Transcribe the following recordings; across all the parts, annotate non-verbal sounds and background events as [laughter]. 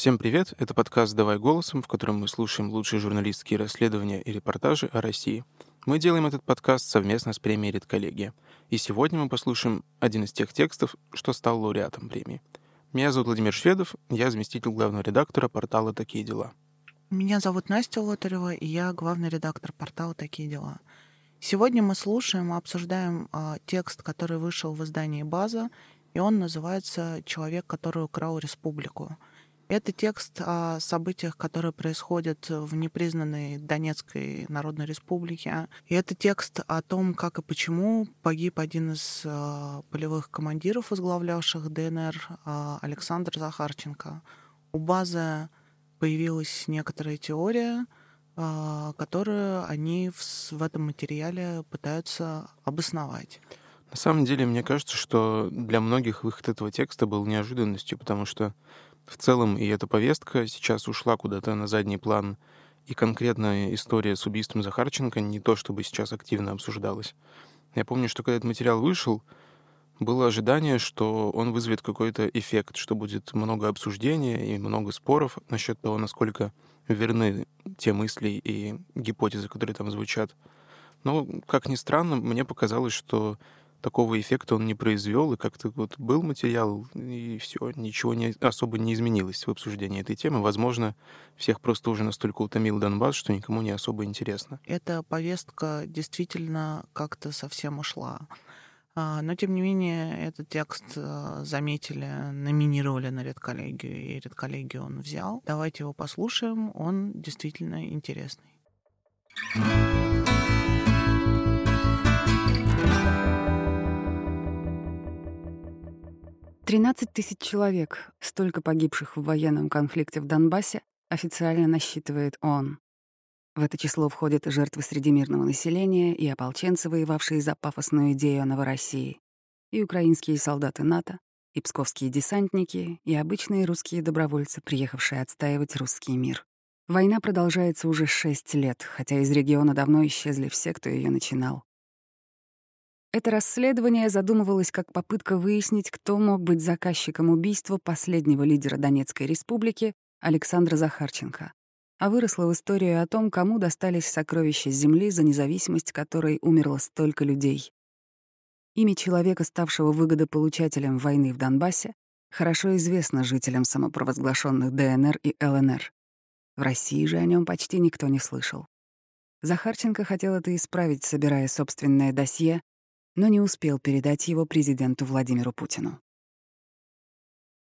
Всем привет! Это подкаст «Давай голосом», в котором мы слушаем лучшие журналистские расследования и репортажи о России. Мы делаем этот подкаст совместно с премией «Редколлегия». И сегодня мы послушаем один из тех текстов, что стал лауреатом премии. Меня зовут Владимир Шведов, я заместитель главного редактора портала «Такие дела». Меня зовут Настя Лотарева, и я главный редактор портала «Такие дела». Сегодня мы слушаем и обсуждаем э, текст, который вышел в издании «База», и он называется «Человек, который украл республику». Это текст о событиях, которые происходят в непризнанной Донецкой Народной Республике. И это текст о том, как и почему погиб один из э, полевых командиров, возглавлявших ДНР, э, Александр Захарченко. У базы появилась некоторая теория, э, которую они в, в этом материале пытаются обосновать. На самом деле, мне кажется, что для многих выход этого текста был неожиданностью, потому что в целом и эта повестка сейчас ушла куда-то на задний план, и конкретная история с убийством Захарченко не то чтобы сейчас активно обсуждалась. Я помню, что когда этот материал вышел, было ожидание, что он вызовет какой-то эффект, что будет много обсуждения и много споров насчет того, насколько верны те мысли и гипотезы, которые там звучат. Но, как ни странно, мне показалось, что такого эффекта он не произвел, и как-то вот был материал, и все, ничего не, особо не изменилось в обсуждении этой темы. Возможно, всех просто уже настолько утомил Донбасс, что никому не особо интересно. Эта повестка действительно как-то совсем ушла. А, но, тем не менее, этот текст а, заметили, номинировали на редколлегию, и редколлегию он взял. Давайте его послушаем, он действительно интересный. 13 тысяч человек, столько погибших в военном конфликте в Донбассе, официально насчитывает ООН. В это число входят жертвы среди мирного населения, и ополченцы, воевавшие за пафосную идею о Новороссии, и украинские солдаты НАТО, и псковские десантники, и обычные русские добровольцы, приехавшие отстаивать русский мир. Война продолжается уже шесть лет, хотя из региона давно исчезли все, кто ее начинал. Это расследование задумывалось как попытка выяснить, кто мог быть заказчиком убийства последнего лидера Донецкой республики Александра Захарченко, а выросло в историю о том, кому достались сокровища земли, за независимость которой умерло столько людей. Имя человека, ставшего выгодополучателем войны в Донбассе, хорошо известно жителям самопровозглашенных ДНР и ЛНР. В России же о нем почти никто не слышал. Захарченко хотел это исправить, собирая собственное досье, но не успел передать его президенту Владимиру Путину.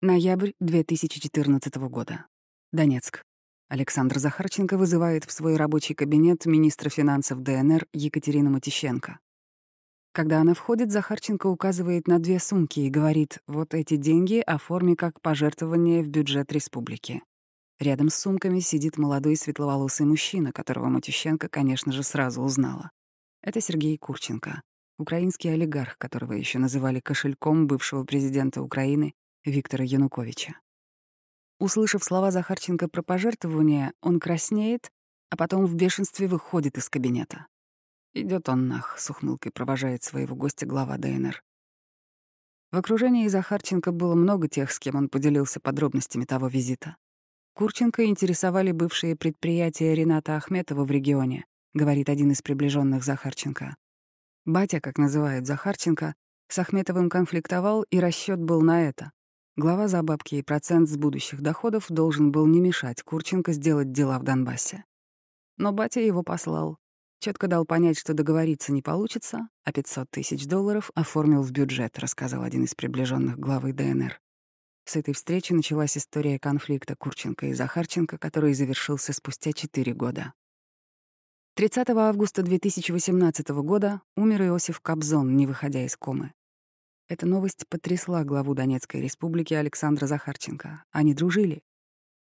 Ноябрь 2014 года. Донецк. Александр Захарченко вызывает в свой рабочий кабинет министра финансов ДНР Екатерину Матищенко. Когда она входит, Захарченко указывает на две сумки и говорит, вот эти деньги оформи как пожертвование в бюджет республики. Рядом с сумками сидит молодой светловолосый мужчина, которого Матющенко, конечно же, сразу узнала. Это Сергей Курченко украинский олигарх, которого еще называли кошельком бывшего президента Украины Виктора Януковича. Услышав слова Захарченко про пожертвование, он краснеет, а потом в бешенстве выходит из кабинета. Идет он нах, с ухмылкой провожает своего гостя глава ДНР. В окружении Захарченко было много тех, с кем он поделился подробностями того визита. Курченко интересовали бывшие предприятия Рената Ахметова в регионе, говорит один из приближенных Захарченко. Батя, как называют Захарченко, с Ахметовым конфликтовал, и расчет был на это. Глава за бабки и процент с будущих доходов должен был не мешать Курченко сделать дела в Донбассе. Но батя его послал. Четко дал понять, что договориться не получится, а 500 тысяч долларов оформил в бюджет, рассказал один из приближенных главы ДНР. С этой встречи началась история конфликта Курченко и Захарченко, который завершился спустя 4 года. 30 августа 2018 года умер Иосиф Кобзон, не выходя из комы. Эта новость потрясла главу Донецкой республики Александра Захарченко. Они дружили.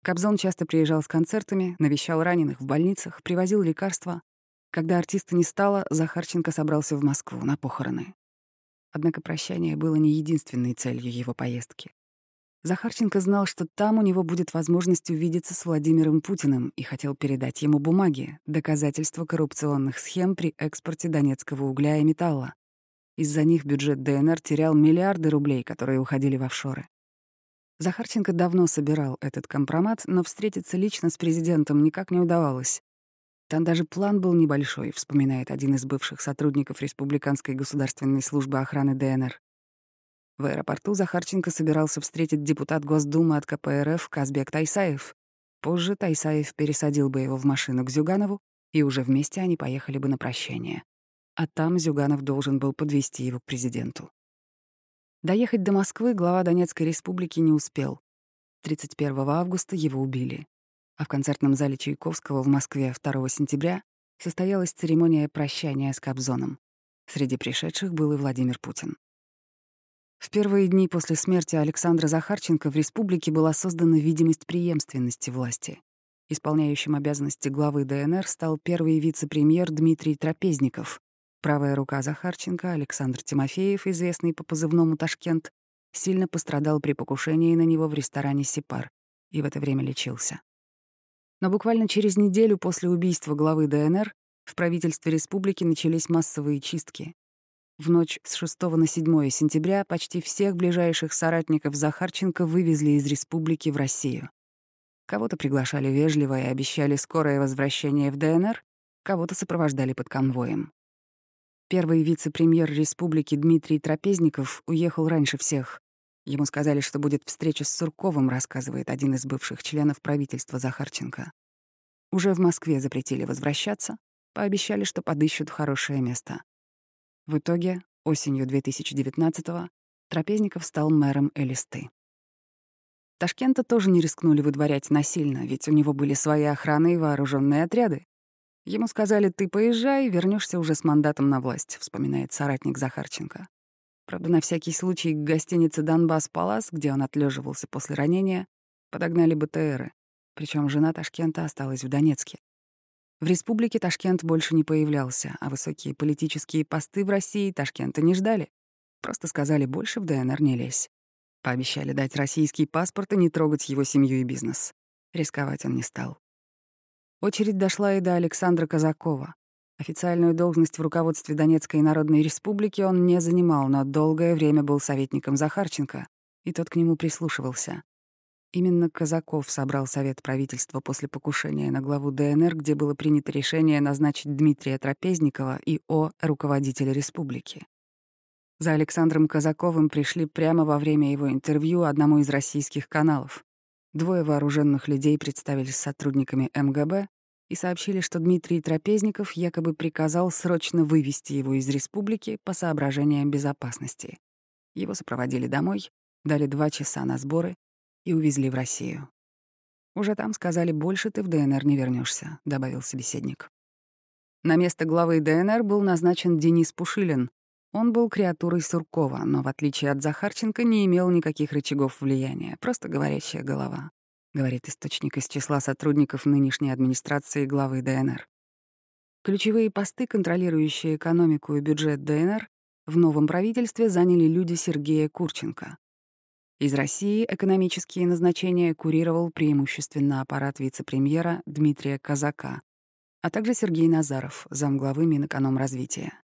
Кобзон часто приезжал с концертами, навещал раненых в больницах, привозил лекарства. Когда артиста не стало, Захарченко собрался в Москву на похороны. Однако прощание было не единственной целью его поездки. Захарченко знал, что там у него будет возможность увидеться с Владимиром Путиным и хотел передать ему бумаги, доказательства коррупционных схем при экспорте донецкого угля и металла. Из-за них бюджет ДНР терял миллиарды рублей, которые уходили в офшоры. Захарченко давно собирал этот компромат, но встретиться лично с президентом никак не удавалось. Там даже план был небольшой, вспоминает один из бывших сотрудников Республиканской государственной службы охраны ДНР. В аэропорту Захарченко собирался встретить депутат Госдумы от КПРФ Казбек Тайсаев. Позже Тайсаев пересадил бы его в машину к Зюганову, и уже вместе они поехали бы на прощение. А там Зюганов должен был подвести его к президенту. Доехать до Москвы глава Донецкой республики не успел. 31 августа его убили. А в концертном зале Чайковского в Москве 2 сентября состоялась церемония прощания с Кобзоном. Среди пришедших был и Владимир Путин. В первые дни после смерти Александра Захарченко в республике была создана видимость преемственности власти. Исполняющим обязанности главы ДНР стал первый вице-премьер Дмитрий Трапезников, Правая рука Захарченко, Александр Тимофеев, известный по позывному «Ташкент», сильно пострадал при покушении на него в ресторане «Сепар» и в это время лечился. Но буквально через неделю после убийства главы ДНР в правительстве республики начались массовые чистки. В ночь с 6 на 7 сентября почти всех ближайших соратников Захарченко вывезли из республики в Россию. Кого-то приглашали вежливо и обещали скорое возвращение в ДНР, кого-то сопровождали под конвоем. Первый вице-премьер республики Дмитрий Трапезников уехал раньше всех. Ему сказали, что будет встреча с Сурковым, рассказывает один из бывших членов правительства Захарченко. Уже в Москве запретили возвращаться, пообещали, что подыщут хорошее место. В итоге, осенью 2019-го, Трапезников стал мэром Элисты. Ташкента тоже не рискнули выдворять насильно, ведь у него были свои охраны и вооруженные отряды. Ему сказали, ты поезжай, вернешься уже с мандатом на власть, вспоминает соратник Захарченко. Правда, на всякий случай к гостинице «Донбасс Палас», где он отлеживался после ранения, подогнали БТРы. Причем жена Ташкента осталась в Донецке. В республике Ташкент больше не появлялся, а высокие политические посты в России Ташкента не ждали. Просто сказали, больше в ДНР не лезь. Пообещали дать российский паспорт и не трогать его семью и бизнес. Рисковать он не стал. Очередь дошла и до Александра Казакова. Официальную должность в руководстве Донецкой Народной Республики он не занимал, но долгое время был советником Захарченко, и тот к нему прислушивался. Именно Казаков собрал совет правительства после покушения на главу ДНР, где было принято решение назначить Дмитрия Трапезникова и О руководителя республики. За Александром Казаковым пришли прямо во время его интервью одному из российских каналов. Двое вооруженных людей представились сотрудниками МГБ и сообщили, что Дмитрий Трапезников якобы приказал срочно вывести его из республики по соображениям безопасности. Его сопроводили домой, дали два часа на сборы и увезли в Россию. «Уже там сказали, больше ты в ДНР не вернешься, добавил собеседник. На место главы ДНР был назначен Денис Пушилин. Он был креатурой Суркова, но, в отличие от Захарченко, не имел никаких рычагов влияния, просто говорящая голова говорит источник из числа сотрудников нынешней администрации главы ДНР. Ключевые посты, контролирующие экономику и бюджет ДНР, в новом правительстве заняли люди Сергея Курченко. Из России экономические назначения курировал преимущественно аппарат вице-премьера Дмитрия Казака, а также Сергей Назаров, замглавы Минэкономразвития.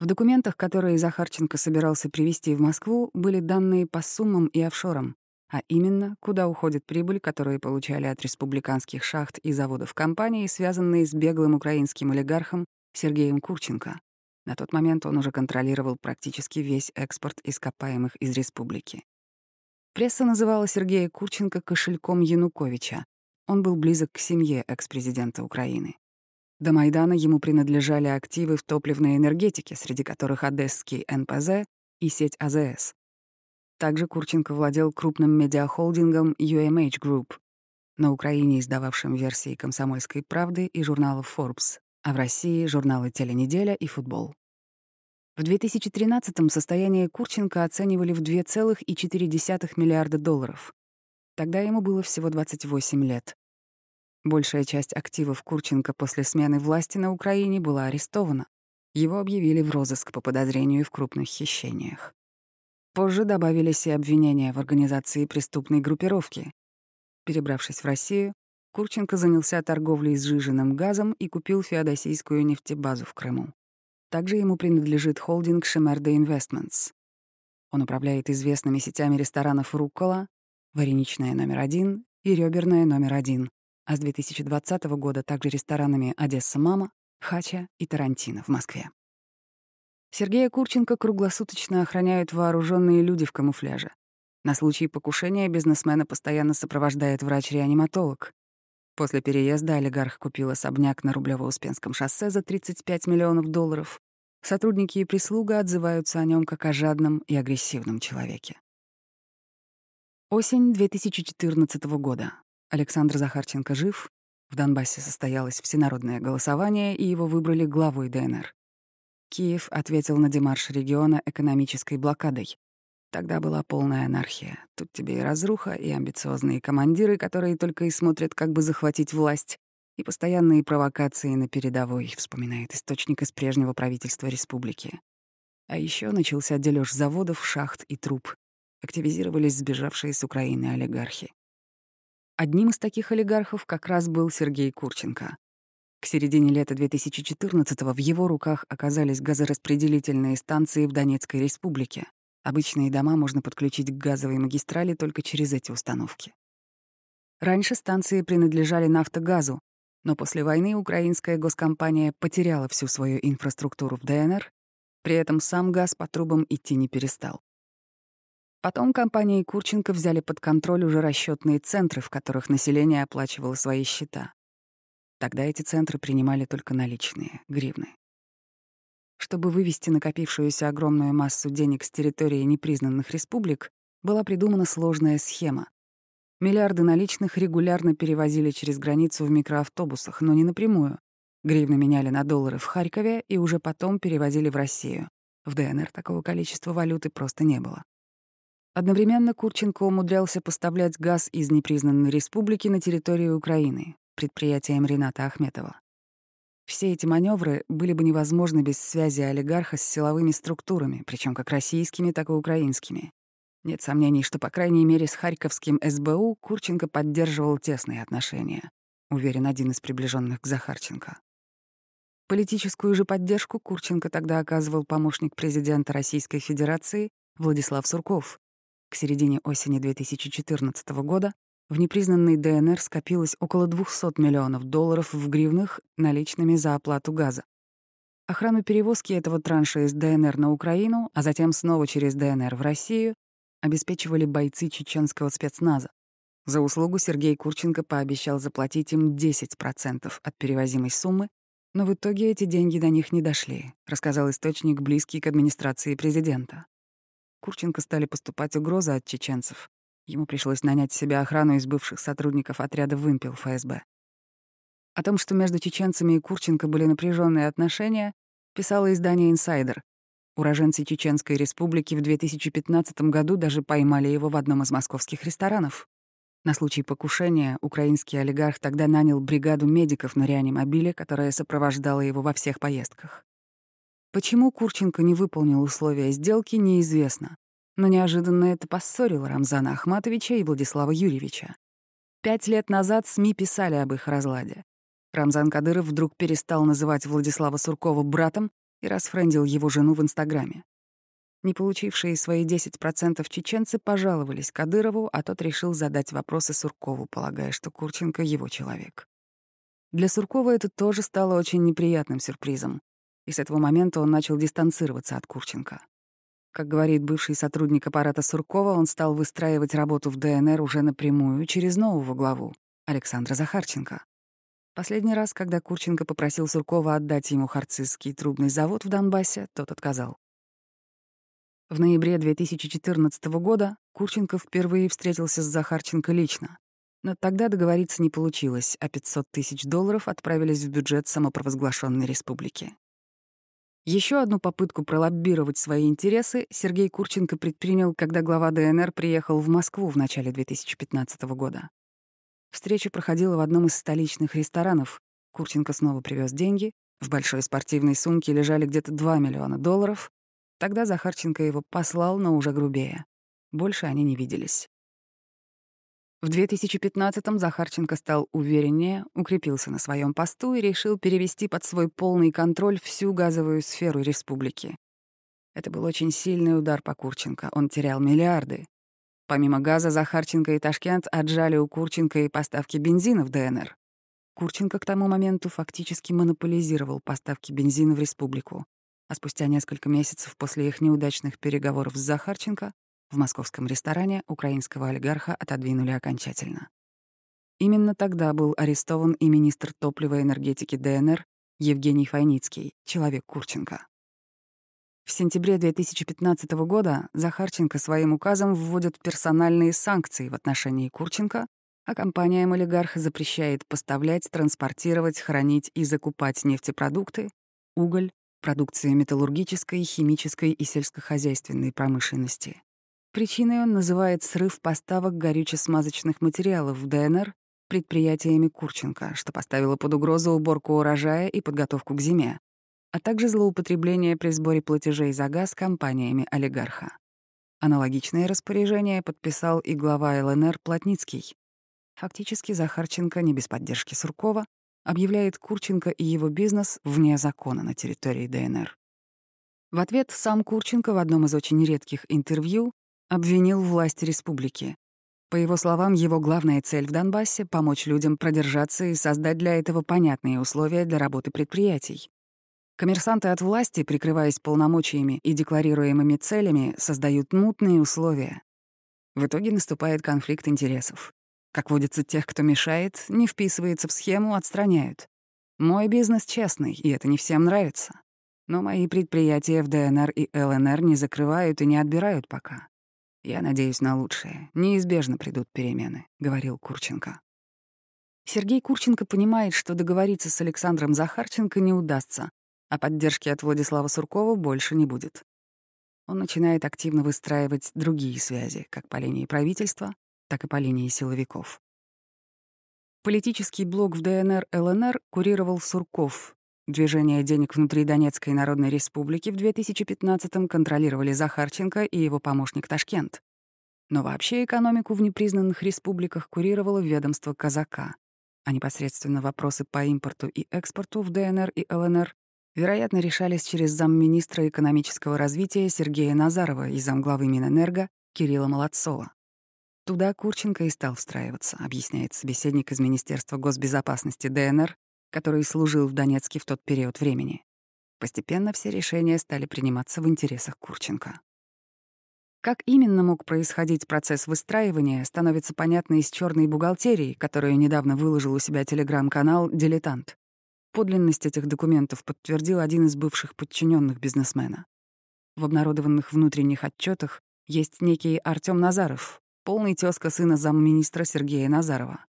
В документах, которые Захарченко собирался привести в Москву, были данные по суммам и офшорам, а именно, куда уходит прибыль, которую получали от республиканских шахт и заводов компании, связанные с беглым украинским олигархом Сергеем Курченко. На тот момент он уже контролировал практически весь экспорт ископаемых из республики. Пресса называла Сергея Курченко кошельком Януковича. Он был близок к семье экс-президента Украины. До Майдана ему принадлежали активы в топливной энергетике, среди которых Одесский НПЗ и сеть АЗС. Также Курченко владел крупным медиахолдингом UMH Group, на Украине издававшим версии «Комсомольской правды» и журналов Forbes, а в России — журналы «Теленеделя» и «Футбол». В 2013-м состояние Курченко оценивали в 2,4 миллиарда долларов. Тогда ему было всего 28 лет. Большая часть активов Курченко после смены власти на Украине была арестована. Его объявили в розыск по подозрению в крупных хищениях. Позже добавились и обвинения в организации преступной группировки. Перебравшись в Россию, Курченко занялся торговлей сжиженным газом и купил феодосийскую нефтебазу в Крыму. Также ему принадлежит холдинг Шемерде Investments. Он управляет известными сетями ресторанов «Руккола», «Вареничная номер один» и «Рёберная номер один», а с 2020 года также ресторанами «Одесса Мама», «Хача» и «Тарантино» в Москве. Сергея Курченко круглосуточно охраняют вооруженные люди в камуфляже. На случай покушения бизнесмена постоянно сопровождает врач-реаниматолог. После переезда олигарх купил особняк на Рублево-Успенском шоссе за 35 миллионов долларов. Сотрудники и прислуга отзываются о нем как о жадном и агрессивном человеке. Осень 2014 года. Александр Захарченко жив. В Донбассе состоялось всенародное голосование, и его выбрали главой ДНР. Киев ответил на демарш региона экономической блокадой. Тогда была полная анархия. Тут тебе и разруха, и амбициозные командиры, которые только и смотрят, как бы захватить власть, и постоянные провокации на передовой, вспоминает источник из прежнего правительства республики. А еще начался дележ заводов, шахт и труб. Активизировались сбежавшие с Украины олигархи. Одним из таких олигархов как раз был Сергей Курченко. К середине лета 2014-го в его руках оказались газораспределительные станции в Донецкой республике. Обычные дома можно подключить к газовой магистрали только через эти установки. Раньше станции принадлежали «Нафтогазу», но после войны украинская госкомпания потеряла всю свою инфраструктуру в ДНР, при этом сам газ по трубам идти не перестал. Потом компании Курченко взяли под контроль уже расчетные центры, в которых население оплачивало свои счета. Тогда эти центры принимали только наличные, гривны. Чтобы вывести накопившуюся огромную массу денег с территории непризнанных республик, была придумана сложная схема. Миллиарды наличных регулярно перевозили через границу в микроавтобусах, но не напрямую. Гривны меняли на доллары в Харькове и уже потом перевозили в Россию. В ДНР такого количества валюты просто не было. Одновременно Курченко умудрялся поставлять газ из непризнанной республики на территорию Украины, предприятием Рената Ахметова. Все эти маневры были бы невозможны без связи олигарха с силовыми структурами, причем как российскими, так и украинскими. Нет сомнений, что, по крайней мере, с Харьковским СБУ Курченко поддерживал тесные отношения, уверен один из приближенных к Захарченко. Политическую же поддержку Курченко тогда оказывал помощник президента Российской Федерации Владислав Сурков. К середине осени 2014 года в непризнанной ДНР скопилось около 200 миллионов долларов в гривнах наличными за оплату газа. Охрану перевозки этого транша из ДНР на Украину, а затем снова через ДНР в Россию, обеспечивали бойцы чеченского спецназа. За услугу Сергей Курченко пообещал заплатить им 10% от перевозимой суммы, но в итоге эти деньги до них не дошли, рассказал источник, близкий к администрации президента. Курченко стали поступать угрозы от чеченцев. Ему пришлось нанять себе охрану из бывших сотрудников отряда «Вымпел» ФСБ. О том, что между чеченцами и Курченко были напряженные отношения, писало издание «Инсайдер». Уроженцы Чеченской республики в 2015 году даже поймали его в одном из московских ресторанов. На случай покушения украинский олигарх тогда нанял бригаду медиков на реанимобиле, которая сопровождала его во всех поездках. Почему Курченко не выполнил условия сделки, неизвестно. Но неожиданно это поссорило Рамзана Ахматовича и Владислава Юрьевича. Пять лет назад СМИ писали об их разладе. Рамзан Кадыров вдруг перестал называть Владислава Суркова братом и расфрендил его жену в Инстаграме. Не получившие свои 10% чеченцы пожаловались Кадырову, а тот решил задать вопросы Суркову, полагая, что Курченко — его человек. Для Суркова это тоже стало очень неприятным сюрпризом, и с этого момента он начал дистанцироваться от Курченко. Как говорит бывший сотрудник аппарата Суркова, он стал выстраивать работу в ДНР уже напрямую через нового главу, Александра Захарченко. Последний раз, когда Курченко попросил Суркова отдать ему харцизский трубный завод в Донбассе, тот отказал. В ноябре 2014 года Курченко впервые встретился с Захарченко лично. Но тогда договориться не получилось, а 500 тысяч долларов отправились в бюджет самопровозглашенной республики. Еще одну попытку пролоббировать свои интересы Сергей Курченко предпринял, когда глава ДНР приехал в Москву в начале 2015 года. Встреча проходила в одном из столичных ресторанов. Курченко снова привез деньги. В большой спортивной сумке лежали где-то 2 миллиона долларов. Тогда Захарченко его послал, но уже грубее. Больше они не виделись. В 2015-м Захарченко стал увереннее, укрепился на своем посту и решил перевести под свой полный контроль всю газовую сферу республики. Это был очень сильный удар по Курченко, он терял миллиарды. Помимо газа, Захарченко и Ташкент отжали у Курченко и поставки бензина в ДНР. Курченко к тому моменту фактически монополизировал поставки бензина в республику, а спустя несколько месяцев после их неудачных переговоров с Захарченко в московском ресторане украинского олигарха отодвинули окончательно. Именно тогда был арестован и министр топлива и энергетики ДНР Евгений Файницкий, человек Курченко. В сентябре 2015 года Захарченко своим указом вводит персональные санкции в отношении Курченко, а компаниям олигарха запрещает поставлять, транспортировать, хранить и закупать нефтепродукты, уголь, продукции металлургической, химической и сельскохозяйственной промышленности. Причиной он называет срыв поставок горюче-смазочных материалов в ДНР предприятиями Курченко, что поставило под угрозу уборку урожая и подготовку к зиме, а также злоупотребление при сборе платежей за газ компаниями олигарха. Аналогичное распоряжение подписал и глава ЛНР Плотницкий. Фактически Захарченко, не без поддержки Суркова, объявляет Курченко и его бизнес вне закона на территории ДНР. В ответ сам Курченко в одном из очень редких интервью обвинил власти республики. По его словам, его главная цель в Донбассе — помочь людям продержаться и создать для этого понятные условия для работы предприятий. Коммерсанты от власти, прикрываясь полномочиями и декларируемыми целями, создают мутные условия. В итоге наступает конфликт интересов. Как водится, тех, кто мешает, не вписывается в схему, отстраняют. Мой бизнес честный, и это не всем нравится. Но мои предприятия в ДНР и ЛНР не закрывают и не отбирают пока. «Я надеюсь на лучшее. Неизбежно придут перемены», — говорил Курченко. Сергей Курченко понимает, что договориться с Александром Захарченко не удастся, а поддержки от Владислава Суркова больше не будет. Он начинает активно выстраивать другие связи, как по линии правительства, так и по линии силовиков. Политический блок в ДНР ЛНР курировал Сурков, Движение денег внутри Донецкой Народной Республики в 2015-м контролировали Захарченко и его помощник Ташкент. Но вообще экономику в непризнанных республиках курировало ведомство Казака, а непосредственно вопросы по импорту и экспорту в ДНР и ЛНР вероятно, решались через замминистра экономического развития Сергея Назарова и замглавы Минэнерго Кирилла Молодцова. Туда Курченко и стал встраиваться, объясняет собеседник из Министерства госбезопасности ДНР который служил в Донецке в тот период времени. Постепенно все решения стали приниматься в интересах Курченко. Как именно мог происходить процесс выстраивания, становится понятно из черной бухгалтерии, которую недавно выложил у себя телеграм-канал «Дилетант». Подлинность этих документов подтвердил один из бывших подчиненных бизнесмена. В обнародованных внутренних отчетах есть некий Артем Назаров, полный тезка сына замминистра Сергея Назарова.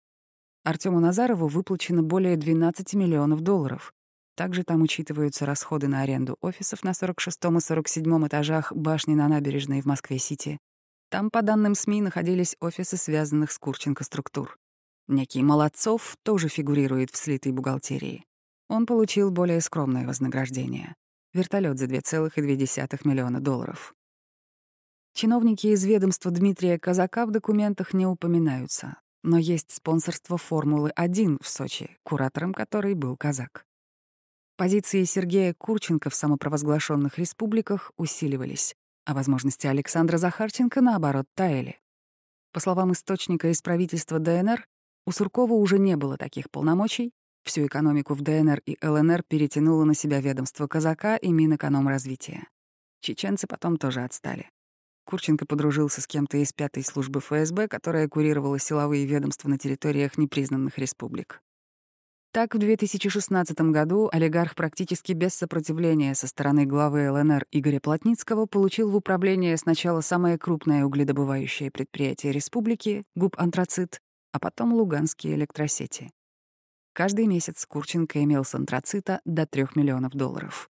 Артему Назарову выплачено более 12 миллионов долларов. Также там учитываются расходы на аренду офисов на 46 и 47 этажах башни на набережной в Москве-Сити. Там, по данным СМИ, находились офисы, связанных с Курченко структур. Некий Молодцов тоже фигурирует в слитой бухгалтерии. Он получил более скромное вознаграждение — вертолет за 2,2 миллиона долларов. Чиновники из ведомства Дмитрия Казака в документах не упоминаются, но есть спонсорство Формулы-1 в Сочи, куратором которой был казак. Позиции Сергея Курченко в самопровозглашенных республиках усиливались, а возможности Александра Захарченко, наоборот, таяли. По словам источника из правительства ДНР, у Суркова уже не было таких полномочий, всю экономику в ДНР и ЛНР перетянуло на себя ведомство казака и Минэкономразвития. Чеченцы потом тоже отстали. Курченко подружился с кем-то из пятой службы ФСБ, которая курировала силовые ведомства на территориях непризнанных республик. Так, в 2016 году олигарх практически без сопротивления со стороны главы ЛНР Игоря Плотницкого получил в управление сначала самое крупное угледобывающее предприятие республики — ГУП «Антрацит», а потом Луганские электросети. Каждый месяц Курченко имел с антрацита до 3 миллионов долларов.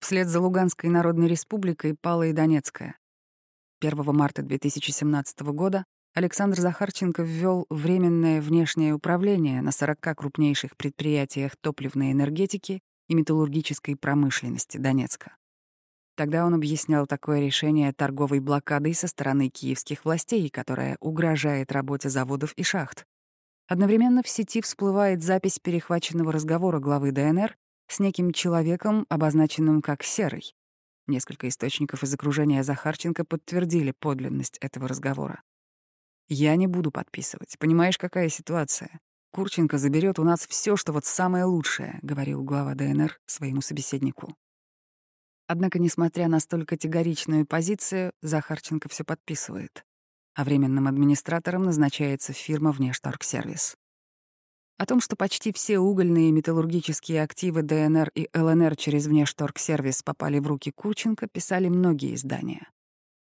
Вслед за Луганской Народной Республикой пала и Донецкая. 1 марта 2017 года Александр Захарченко ввел Временное внешнее управление на 40 крупнейших предприятиях топливной энергетики и металлургической промышленности Донецка. Тогда он объяснял такое решение торговой блокадой со стороны киевских властей, которая угрожает работе заводов и шахт. Одновременно в сети всплывает запись перехваченного разговора главы ДНР с неким человеком, обозначенным как «серый», Несколько источников из окружения Захарченко подтвердили подлинность этого разговора. «Я не буду подписывать. Понимаешь, какая ситуация? Курченко заберет у нас все, что вот самое лучшее», — говорил глава ДНР своему собеседнику. Однако, несмотря на столь категоричную позицию, Захарченко все подписывает, а временным администратором назначается фирма «Внешторгсервис». О том, что почти все угольные металлургические активы ДНР и ЛНР через внешторгсервис попали в руки Курченко, писали многие издания.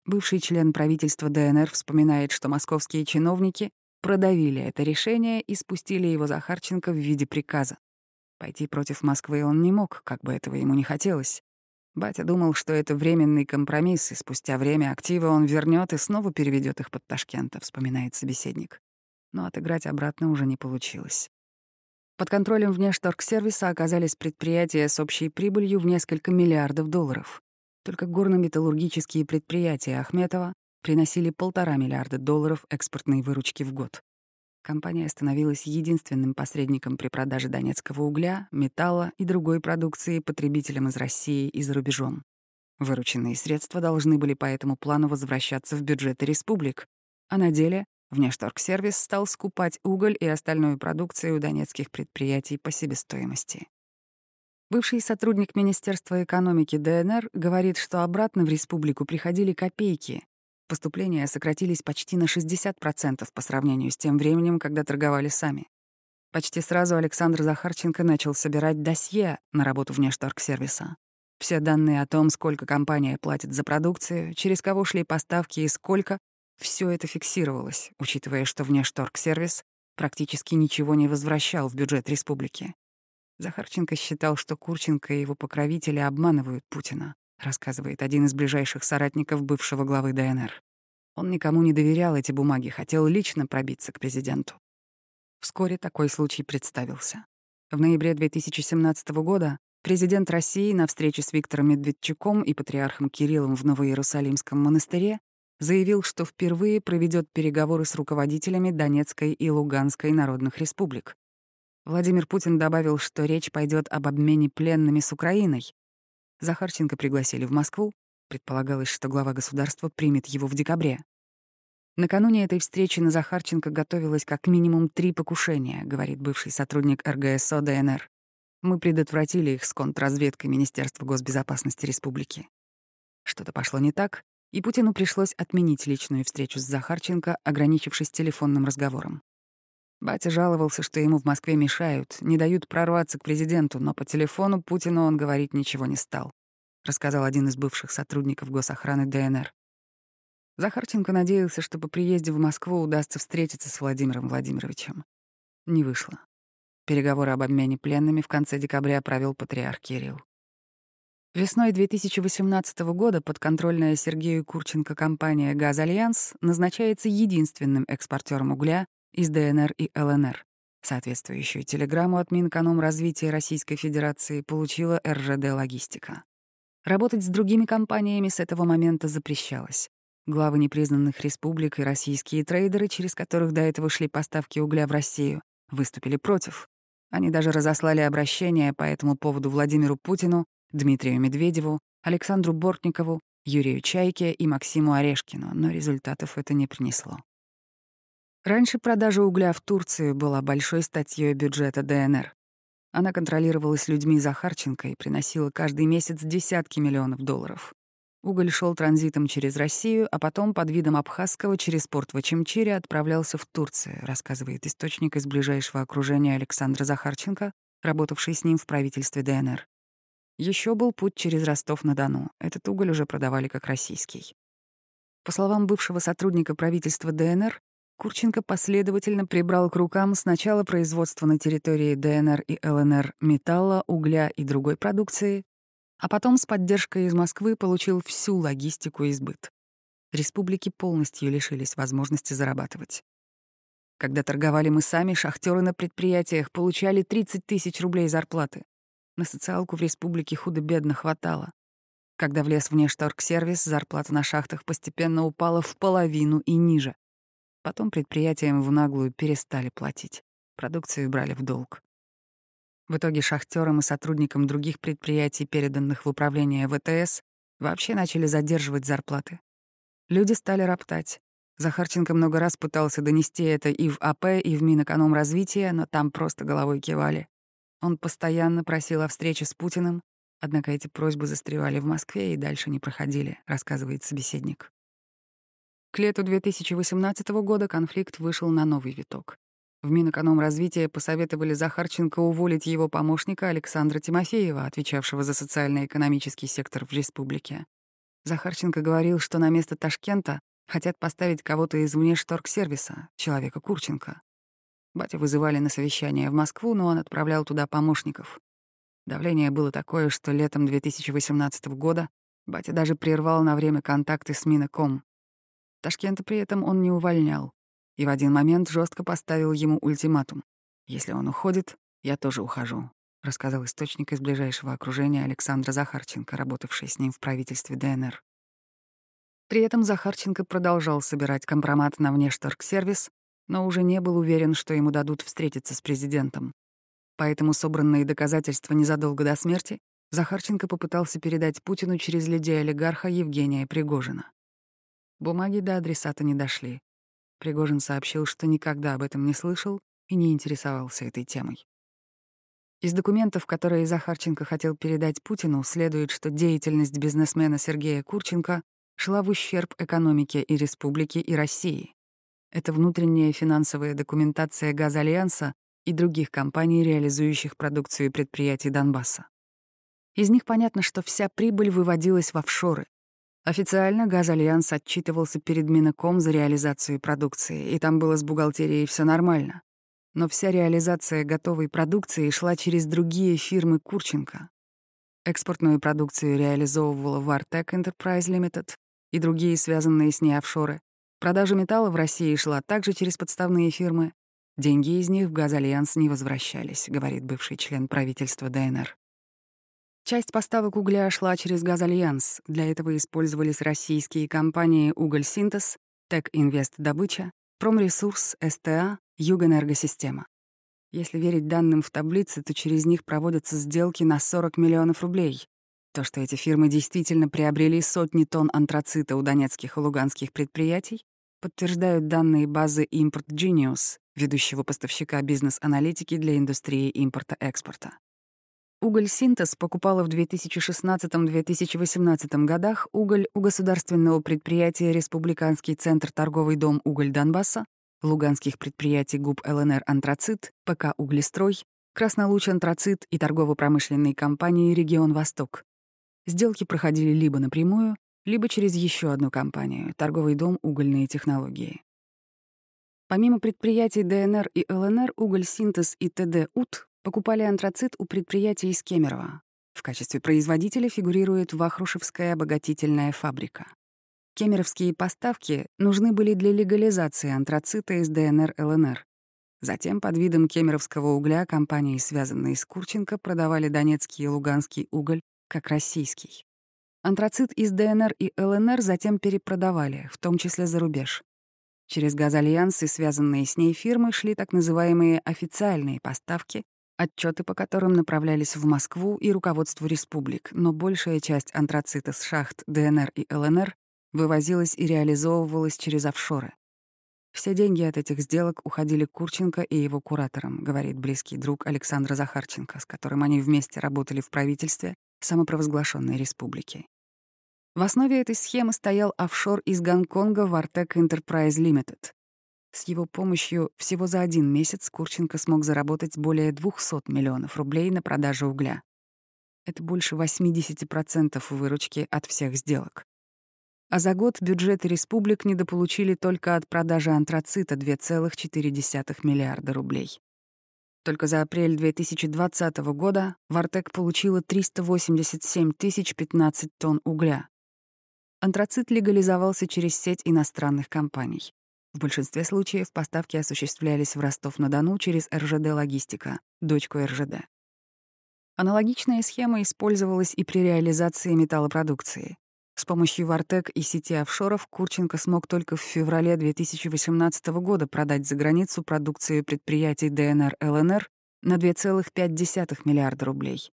Бывший член правительства ДНР вспоминает, что московские чиновники продавили это решение и спустили его Захарченко в виде приказа. Пойти против Москвы он не мог, как бы этого ему не хотелось. Батя думал, что это временный компромисс, и спустя время активы он вернет и снова переведет их под Ташкент, вспоминает собеседник. Но отыграть обратно уже не получилось. Под контролем внешторгсервиса оказались предприятия с общей прибылью в несколько миллиардов долларов. Только горно-металлургические предприятия Ахметова приносили полтора миллиарда долларов экспортной выручки в год. Компания становилась единственным посредником при продаже донецкого угля, металла и другой продукции потребителям из России и за рубежом. Вырученные средства должны были по этому плану возвращаться в бюджеты республик, а на деле Внешторгсервис стал скупать уголь и остальную продукцию у донецких предприятий по себестоимости. Бывший сотрудник Министерства экономики ДНР говорит, что обратно в республику приходили копейки. Поступления сократились почти на 60% по сравнению с тем временем, когда торговали сами. Почти сразу Александр Захарченко начал собирать досье на работу внешторгсервиса. Все данные о том, сколько компания платит за продукцию, через кого шли поставки и сколько, все это фиксировалось, учитывая, что внешторгсервис практически ничего не возвращал в бюджет республики. Захарченко считал, что Курченко и его покровители обманывают Путина, рассказывает один из ближайших соратников бывшего главы ДНР. Он никому не доверял эти бумаги, хотел лично пробиться к президенту. Вскоре такой случай представился. В ноябре 2017 года президент России на встрече с Виктором Медведчуком и патриархом Кириллом в Новоиерусалимском монастыре заявил, что впервые проведет переговоры с руководителями Донецкой и Луганской народных республик. Владимир Путин добавил, что речь пойдет об обмене пленными с Украиной. Захарченко пригласили в Москву. Предполагалось, что глава государства примет его в декабре. Накануне этой встречи на Захарченко готовилось как минимум три покушения, говорит бывший сотрудник РГСО ДНР. Мы предотвратили их с контрразведкой Министерства госбезопасности республики. Что-то пошло не так, и Путину пришлось отменить личную встречу с Захарченко, ограничившись телефонным разговором. Батя жаловался, что ему в Москве мешают, не дают прорваться к президенту, но по телефону Путину он говорить ничего не стал, рассказал один из бывших сотрудников госохраны ДНР. Захарченко надеялся, что по приезде в Москву удастся встретиться с Владимиром Владимировичем. Не вышло. Переговоры об обмене пленными в конце декабря провел патриарх Кирилл. Весной 2018 года подконтрольная Сергею Курченко компания «Газальянс» назначается единственным экспортером угля из ДНР и ЛНР. Соответствующую телеграмму от Минэкономразвития Российской Федерации получила РЖД «Логистика». Работать с другими компаниями с этого момента запрещалось. Главы непризнанных республик и российские трейдеры, через которых до этого шли поставки угля в Россию, выступили против. Они даже разослали обращение по этому поводу Владимиру Путину, Дмитрию Медведеву, Александру Бортникову, Юрию Чайке и Максиму Орешкину, но результатов это не принесло. Раньше продажа угля в Турцию была большой статьей бюджета ДНР. Она контролировалась людьми Захарченко и приносила каждый месяц десятки миллионов долларов. Уголь шел транзитом через Россию, а потом под видом Абхазского через порт в Ачимчире отправлялся в Турцию, рассказывает источник из ближайшего окружения Александра Захарченко, работавший с ним в правительстве ДНР. Еще был путь через Ростов-на-Дону. Этот уголь уже продавали как российский. По словам бывшего сотрудника правительства ДНР, Курченко последовательно прибрал к рукам сначала производство на территории ДНР и ЛНР металла, угля и другой продукции, а потом с поддержкой из Москвы получил всю логистику и сбыт. Республики полностью лишились возможности зарабатывать. Когда торговали мы сами, шахтеры на предприятиях получали 30 тысяч рублей зарплаты. На социалку в республике худо-бедно хватало. Когда влез внешторгсервис, зарплата на шахтах постепенно упала в половину и ниже. Потом предприятиям в наглую перестали платить. Продукцию брали в долг. В итоге шахтерам и сотрудникам других предприятий, переданных в управление ВТС, Вообще начали задерживать зарплаты. Люди стали роптать. Захарченко много раз пытался донести это и в АП, и в Минэкономразвития, но там просто головой кивали. Он постоянно просил о встрече с Путиным, однако эти просьбы застревали в Москве и дальше не проходили, рассказывает собеседник. К лету 2018 года конфликт вышел на новый виток. В Минэкономразвития посоветовали Захарченко уволить его помощника Александра Тимофеева, отвечавшего за социально-экономический сектор в республике. Захарченко говорил, что на место Ташкента хотят поставить кого-то из внешторгсервиса, человека Курченко. Батя вызывали на совещание в Москву, но он отправлял туда помощников. Давление было такое, что летом 2018 года батя даже прервал на время контакты с Миноком. Ташкента при этом он не увольнял и в один момент жестко поставил ему ультиматум. «Если он уходит, я тоже ухожу», — рассказал источник из ближайшего окружения Александра Захарченко, работавший с ним в правительстве ДНР. При этом Захарченко продолжал собирать компромат на внешторгсервис, но уже не был уверен, что ему дадут встретиться с президентом. Поэтому собранные доказательства незадолго до смерти Захарченко попытался передать Путину через людей олигарха Евгения Пригожина. Бумаги до адресата не дошли. Пригожин сообщил, что никогда об этом не слышал и не интересовался этой темой. Из документов, которые Захарченко хотел передать Путину, следует, что деятельность бизнесмена Сергея Курченко шла в ущерб экономике и республике, и России. Это внутренняя финансовая документация Газальянса и других компаний, реализующих продукцию предприятий Донбасса. Из них понятно, что вся прибыль выводилась в офшоры. Официально Газальянс отчитывался перед Миноком за реализацию продукции, и там было с бухгалтерией все нормально. Но вся реализация готовой продукции шла через другие фирмы Курченко. Экспортную продукцию реализовывала Vartec Enterprise Limited, и другие связанные с ней офшоры. Продажа металла в России шла также через подставные фирмы. Деньги из них в Газальянс не возвращались, говорит бывший член правительства ДНР. Часть поставок угля шла через Газальянс. Для этого использовались российские компании «Уголь-Синтез», «Тек-Инвест Добыча», «Промресурс», «СТА», «Югэнергосистема». Если верить данным в таблице, то через них проводятся сделки на 40 миллионов рублей. То, что эти фирмы действительно приобрели сотни тонн антрацита у донецких и луганских предприятий, подтверждают данные базы Import Genius, ведущего поставщика бизнес-аналитики для индустрии импорта-экспорта. Уголь «Синтез» покупала в 2016-2018 годах уголь у государственного предприятия Республиканский центр торговый дом «Уголь Донбасса», луганских предприятий ГУП ЛНР «Антрацит», ПК «Углестрой», Краснолуч «Антрацит» и торгово-промышленной компании «Регион Восток». Сделки проходили либо напрямую, либо через еще одну компанию — торговый дом «Угольные технологии». Помимо предприятий ДНР и ЛНР, «Уголь-синтез» и ТД-УТ покупали антрацит у предприятий из Кемерово. В качестве производителя фигурирует Вахрушевская обогатительная фабрика. Кемеровские поставки нужны были для легализации антрацита из ДНР-ЛНР. Затем под видом кемеровского угля компании, связанные с Курченко, продавали донецкий и луганский уголь как российский. Антрацит из ДНР и ЛНР затем перепродавали, в том числе за рубеж. Через Газальянс связанные с ней фирмы шли так называемые официальные поставки, отчеты по которым направлялись в Москву и руководству республик, но большая часть антрацита с шахт ДНР и ЛНР вывозилась и реализовывалась через офшоры. Все деньги от этих сделок уходили Курченко и его кураторам, говорит близкий друг Александра Захарченко, с которым они вместе работали в правительстве самопровозглашенной республики. В основе этой схемы стоял офшор из Гонконга Vartec Enterprise Limited. С его помощью всего за один месяц Курченко смог заработать более 200 миллионов рублей на продаже угля. Это больше 80% выручки от всех сделок. А за год бюджеты республик недополучили только от продажи антрацита 2,4 миллиарда рублей. Только за апрель 2020 года Вартек получила 387 тысяч 15 тонн угля. Антрацит легализовался через сеть иностранных компаний. В большинстве случаев поставки осуществлялись в Ростов-на-Дону через РЖД «Логистика», дочку РЖД. Аналогичная схема использовалась и при реализации металлопродукции. С помощью Вартек и сети офшоров Курченко смог только в феврале 2018 года продать за границу продукцию предприятий ДНР-ЛНР на 2,5 миллиарда рублей.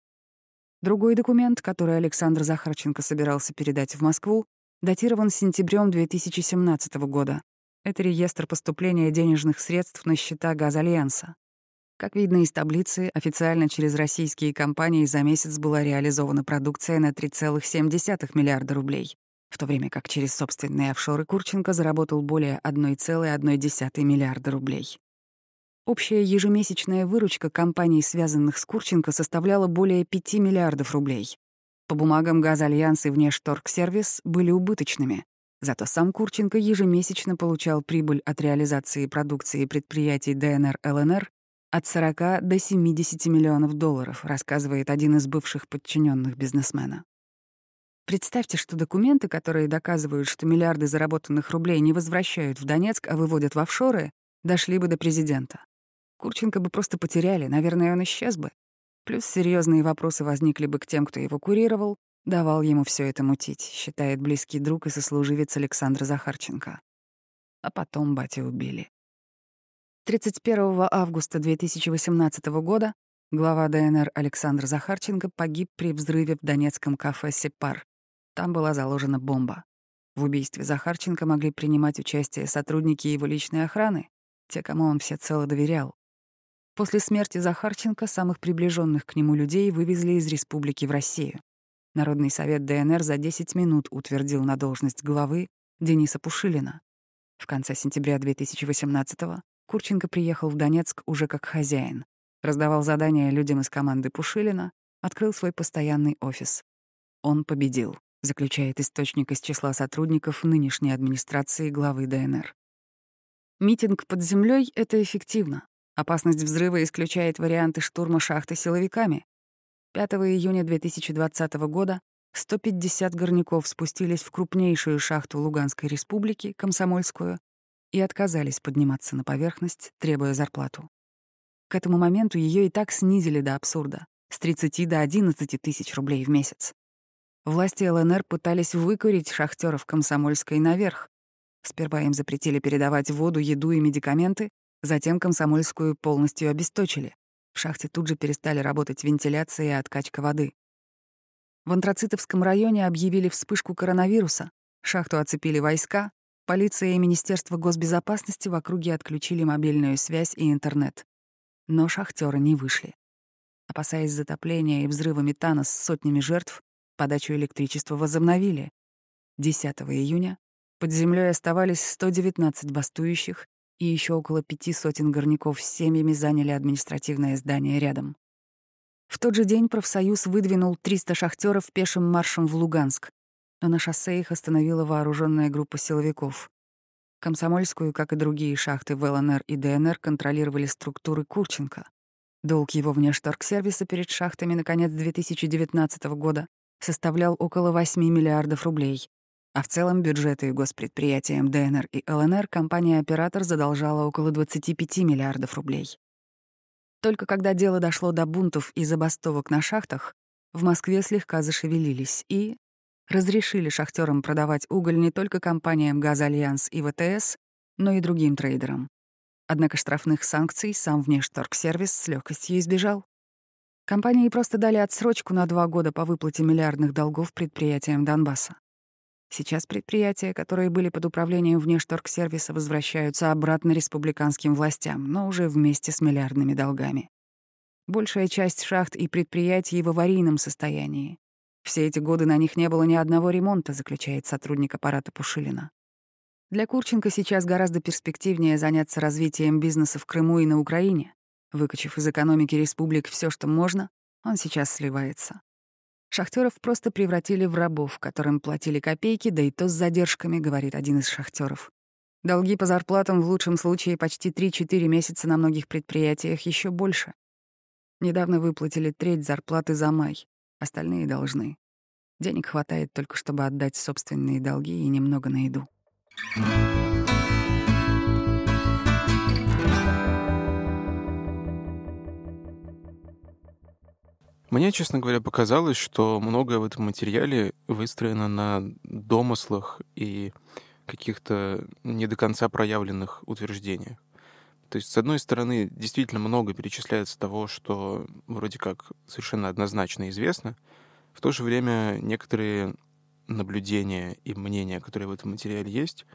Другой документ, который Александр Захарченко собирался передать в Москву, датирован сентябрем 2017 года. Это реестр поступления денежных средств на счета Газальянса. Как видно из таблицы, официально через российские компании за месяц была реализована продукция на 3,7 миллиарда рублей, в то время как через собственные офшоры Курченко заработал более 1,1 миллиарда рублей. Общая ежемесячная выручка компаний, связанных с Курченко, составляла более 5 миллиардов рублей. По бумагам «Газальянс» и «Внешторгсервис» были убыточными, зато сам Курченко ежемесячно получал прибыль от реализации продукции предприятий ДНР-ЛНР от 40 до 70 миллионов долларов, рассказывает один из бывших подчиненных бизнесмена. Представьте, что документы, которые доказывают, что миллиарды заработанных рублей не возвращают в Донецк, а выводят в офшоры, дошли бы до президента. Курченко бы просто потеряли, наверное, он исчез бы. Плюс серьезные вопросы возникли бы к тем, кто его курировал, давал ему все это мутить, считает близкий друг и сослуживец Александра Захарченко. А потом батя убили. 31 августа 2018 года глава ДНР Александр Захарченко погиб при взрыве в донецком кафе «Сепар». Там была заложена бомба. В убийстве Захарченко могли принимать участие сотрудники его личной охраны, те, кому он всецело доверял. После смерти Захарченко самых приближенных к нему людей вывезли из республики в Россию. Народный совет ДНР за 10 минут утвердил на должность главы Дениса Пушилина. В конце сентября 2018 года Курченко приехал в Донецк уже как хозяин, раздавал задания людям из команды Пушилина, открыл свой постоянный офис. Он победил, заключает источник из числа сотрудников нынешней администрации главы ДНР. Митинг под землей — это эффективно. Опасность взрыва исключает варианты штурма шахты силовиками. 5 июня 2020 года 150 горняков спустились в крупнейшую шахту Луганской республики, Комсомольскую, и отказались подниматься на поверхность, требуя зарплату. К этому моменту ее и так снизили до абсурда — с 30 до 11 тысяч рублей в месяц. Власти ЛНР пытались выкурить шахтеров Комсомольской наверх. Сперва им запретили передавать воду, еду и медикаменты, затем Комсомольскую полностью обесточили. В шахте тут же перестали работать вентиляция и откачка воды. В Антрацитовском районе объявили вспышку коронавируса, шахту оцепили войска, Полиция и Министерство госбезопасности в округе отключили мобильную связь и интернет. Но шахтеры не вышли. Опасаясь затопления и взрыва метана с сотнями жертв, подачу электричества возобновили. 10 июня под землей оставались 119 бастующих, и еще около пяти сотен горняков с семьями заняли административное здание рядом. В тот же день профсоюз выдвинул 300 шахтеров пешим маршем в Луганск, но на шоссе их остановила вооруженная группа силовиков. Комсомольскую, как и другие шахты в ЛНР и ДНР, контролировали структуры Курченко. Долг его внешторгсервиса перед шахтами на конец 2019 года составлял около 8 миллиардов рублей, а в целом бюджеты госпредприятиям ДНР и ЛНР компания-оператор задолжала около 25 миллиардов рублей. Только когда дело дошло до бунтов и забастовок на шахтах, в Москве слегка зашевелились и разрешили шахтерам продавать уголь не только компаниям «Газальянс» и ВТС, но и другим трейдерам. Однако штрафных санкций сам внешторгсервис с легкостью избежал. Компании просто дали отсрочку на два года по выплате миллиардных долгов предприятиям Донбасса. Сейчас предприятия, которые были под управлением внешторгсервиса, возвращаются обратно республиканским властям, но уже вместе с миллиардными долгами. Большая часть шахт и предприятий в аварийном состоянии. Все эти годы на них не было ни одного ремонта, заключает сотрудник аппарата Пушилина. Для Курченко сейчас гораздо перспективнее заняться развитием бизнеса в Крыму и на Украине. Выкачив из экономики республик все, что можно, он сейчас сливается. Шахтеров просто превратили в рабов, которым платили копейки, да и то с задержками, говорит один из шахтеров. Долги по зарплатам в лучшем случае почти 3-4 месяца на многих предприятиях еще больше. Недавно выплатили треть зарплаты за май. Остальные должны. Денег хватает только, чтобы отдать собственные долги и немного на еду. Мне, честно говоря, показалось, что многое в этом материале выстроено на домыслах и каких-то не до конца проявленных утверждениях. То есть, с одной стороны, действительно много перечисляется того, что вроде как совершенно однозначно известно. В то же время некоторые наблюдения и мнения, которые в этом материале есть,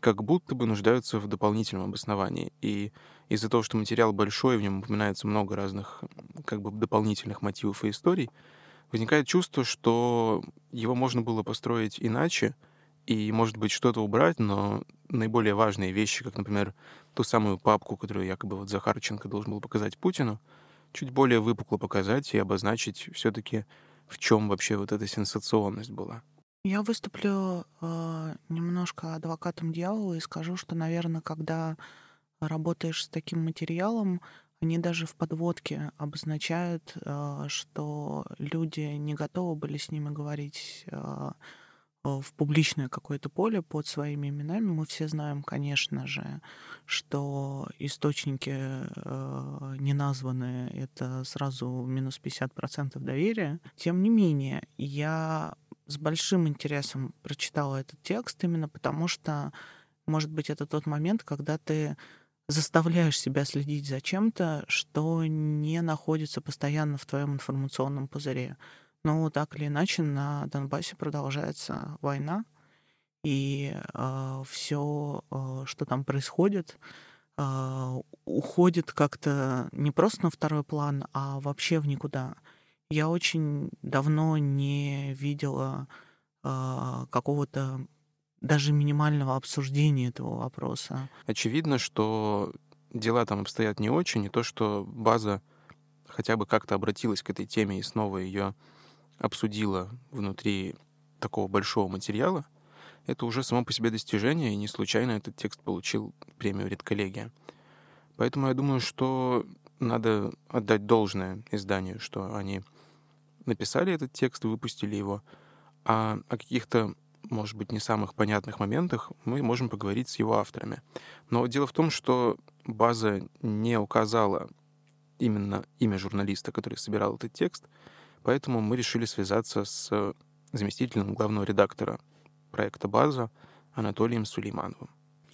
как будто бы нуждаются в дополнительном обосновании. И из-за того, что материал большой, в нем упоминается много разных как бы дополнительных мотивов и историй, возникает чувство, что его можно было построить иначе, и, может быть, что-то убрать, но наиболее важные вещи, как, например, ту самую папку, которую якобы вот Захарченко должен был показать Путину, чуть более выпукло показать и обозначить все-таки, в чем вообще вот эта сенсационность была. Я выступлю э, немножко адвокатом дьявола и скажу, что, наверное, когда работаешь с таким материалом, они даже в подводке обозначают, э, что люди не готовы были с ними говорить э, в публичное какое-то поле под своими именами. Мы все знаем, конечно же, что источники э, не названы, это сразу минус 50% доверия. Тем не менее, я с большим интересом прочитала этот текст именно потому, что, может быть, это тот момент, когда ты заставляешь себя следить за чем-то, что не находится постоянно в твоем информационном пузыре. Но так или иначе на Донбассе продолжается война, и э, все, э, что там происходит, э, уходит как-то не просто на второй план, а вообще в никуда. Я очень давно не видела э, какого-то даже минимального обсуждения этого вопроса. Очевидно, что дела там обстоят не очень, и то, что база хотя бы как-то обратилась к этой теме и снова ее обсудила внутри такого большого материала, это уже само по себе достижение, и не случайно этот текст получил премию «Редколлегия». Поэтому я думаю, что надо отдать должное изданию, что они написали этот текст, выпустили его, а о каких-то, может быть, не самых понятных моментах мы можем поговорить с его авторами. Но дело в том, что база не указала именно имя журналиста, который собирал этот текст, поэтому мы решили связаться с заместителем главного редактора проекта «База» Анатолием Сулеймановым.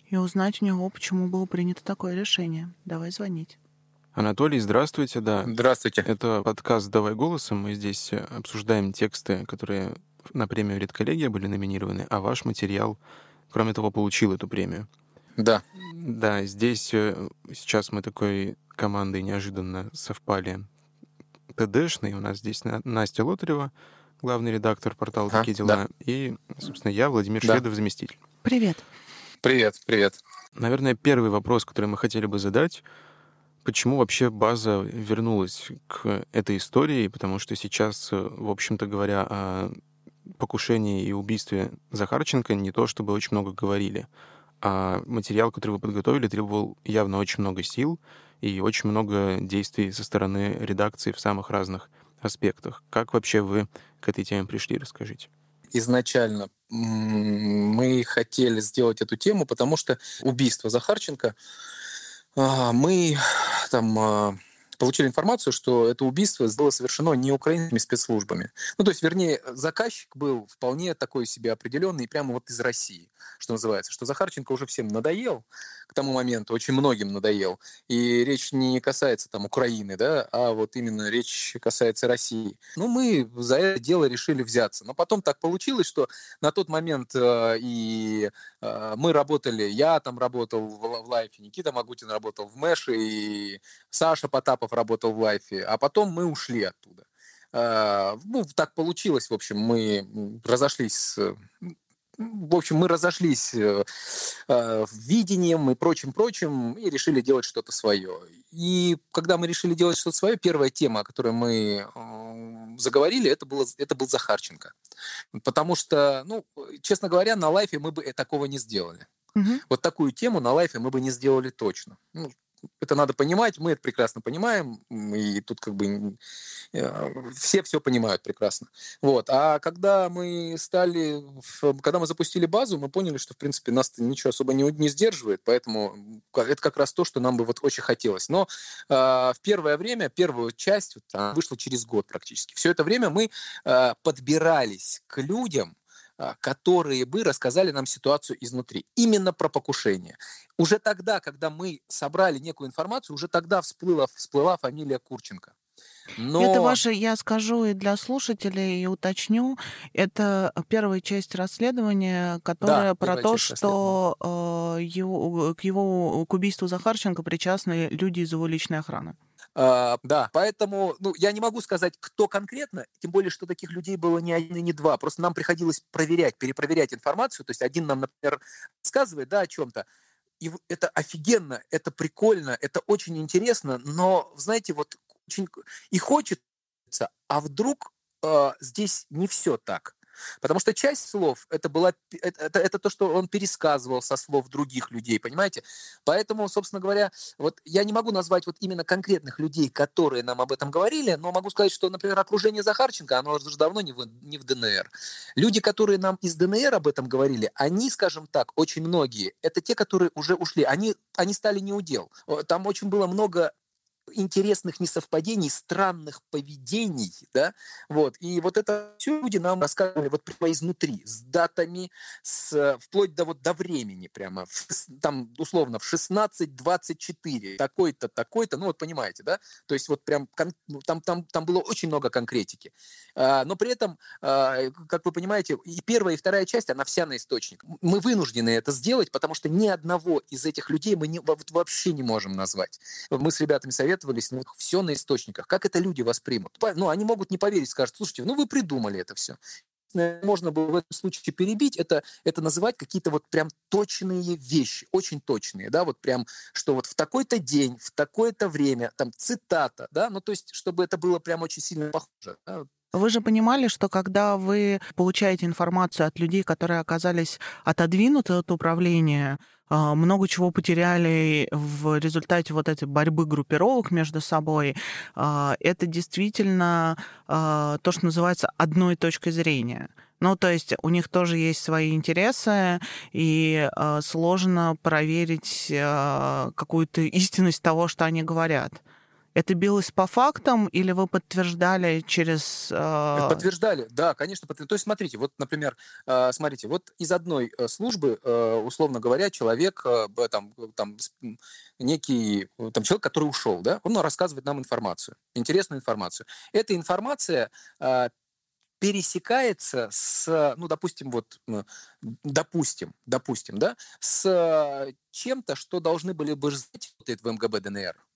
И узнать у него, почему было принято такое решение. Давай звонить. Анатолий, здравствуйте, да. Здравствуйте. Это подкаст «Давай голосом». Мы здесь э, обсуждаем тексты, которые на премию «Редколлегия» были номинированы, а ваш материал, кроме того, получил эту премию. Да. Да, здесь э, сейчас мы такой командой неожиданно совпали ТДшный. У нас здесь Настя Лотарева, главный редактор портала «Такие дела», да. и, собственно, я, Владимир да. Шведов, заместитель. Привет. Привет, привет. Наверное, первый вопрос, который мы хотели бы задать — почему вообще база вернулась к этой истории, потому что сейчас, э, в общем-то говоря, о покушении и убийстве Захарченко не то чтобы очень много говорили, а материал, который вы подготовили, требовал явно очень много сил и очень много действий со стороны редакции в самых разных аспектах. Как вообще вы к этой теме пришли, расскажите изначально мы хотели сделать эту тему, потому что убийство Захарченко а, мы там а, получили информацию, что это убийство было совершено не украинскими спецслужбами. Ну, то есть, вернее, заказчик был вполне такой себе определенный, прямо вот из России, что называется, что Захарченко уже всем надоел к тому моменту, очень многим надоел. И речь не касается там Украины, да, а вот именно речь касается России. Ну, мы за это дело решили взяться. Но потом так получилось, что на тот момент э, и э, мы работали, я там работал в, в Лайфе, Никита Могутин работал в Мэше, и Саша Потапов работал в Лайфе, а потом мы ушли оттуда. Э, ну, так получилось, в общем, мы разошлись в общем, мы разошлись э, э, в видением и прочим-прочим, и решили делать что-то свое. И когда мы решили делать что-то свое, первая тема, о которой мы э, заговорили, это, было, это был Захарченко. Потому что, ну, честно говоря, на лайфе мы бы такого не сделали. Угу. Вот такую тему на лайфе мы бы не сделали точно. Ну, это надо понимать, мы это прекрасно понимаем, и тут как бы э, все все понимают прекрасно. Вот. А когда мы стали, когда мы запустили базу, мы поняли, что, в принципе, нас ничего особо не, не сдерживает, поэтому это как раз то, что нам бы вот очень хотелось. Но э, в первое время, первую часть вот, вышла через год практически. Все это время мы э, подбирались к людям, которые бы рассказали нам ситуацию изнутри. Именно про покушение. Уже тогда, когда мы собрали некую информацию, уже тогда всплыла, всплыла фамилия Курченко. Но... Это ваше, я скажу и для слушателей, и уточню, это первая часть расследования, которая да, про то, что э, его, к его к убийству Захарченко причастны люди из его личной охраны. Uh, да, поэтому ну, я не могу сказать, кто конкретно, тем более, что таких людей было не один и не два. Просто нам приходилось проверять, перепроверять информацию. То есть один нам, например, рассказывает да, о чем-то, и это офигенно, это прикольно, это очень интересно, но, знаете, вот очень и хочется, а вдруг э, здесь не все так. Потому что часть слов это была это, это, то, что он пересказывал со слов других людей, понимаете? Поэтому, собственно говоря, вот я не могу назвать вот именно конкретных людей, которые нам об этом говорили, но могу сказать, что, например, окружение Захарченко, оно уже давно не в, не в ДНР. Люди, которые нам из ДНР об этом говорили, они, скажем так, очень многие, это те, которые уже ушли, они, они стали неудел. Там очень было много интересных несовпадений, странных поведений, да, вот, и вот это все люди нам рассказывали вот прямо изнутри, с датами, с, вплоть до вот до времени прямо, в, там, условно, в 16-24, такой-то, такой-то, ну вот понимаете, да, то есть вот прям, ну, там, там, там было очень много конкретики, а, но при этом, а, как вы понимаете, и первая, и вторая часть, она вся на источник. Мы вынуждены это сделать, потому что ни одного из этих людей мы не, вот, вообще не можем назвать. Мы с ребятами советуем советовались, ну, все на источниках. Как это люди воспримут? Ну, они могут не поверить, скажут, слушайте, ну, вы придумали это все можно было в этом случае перебить, это, это называть какие-то вот прям точные вещи, очень точные, да, вот прям, что вот в такой-то день, в такое-то время, там, цитата, да, ну, то есть, чтобы это было прям очень сильно похоже. Да? Вы же понимали, что когда вы получаете информацию от людей, которые оказались отодвинуты от управления, много чего потеряли в результате вот этой борьбы группировок между собой. А, это действительно а, то, что называется одной точкой зрения. Ну, то есть у них тоже есть свои интересы, и сложно проверить какую-то истинность того, что они говорят. Это билось по фактам или вы подтверждали через... Э... Подтверждали, да, конечно. Подтверждали. То есть смотрите, вот, например, э, смотрите, вот из одной э, службы, э, условно говоря, человек, там, там, некий там, человек, который ушел, да, он рассказывает нам информацию, интересную информацию. Эта информация пересекается с, ну, допустим, вот, допустим, допустим, да, с чем-то, что должны были бы знать в МГБ ДНР.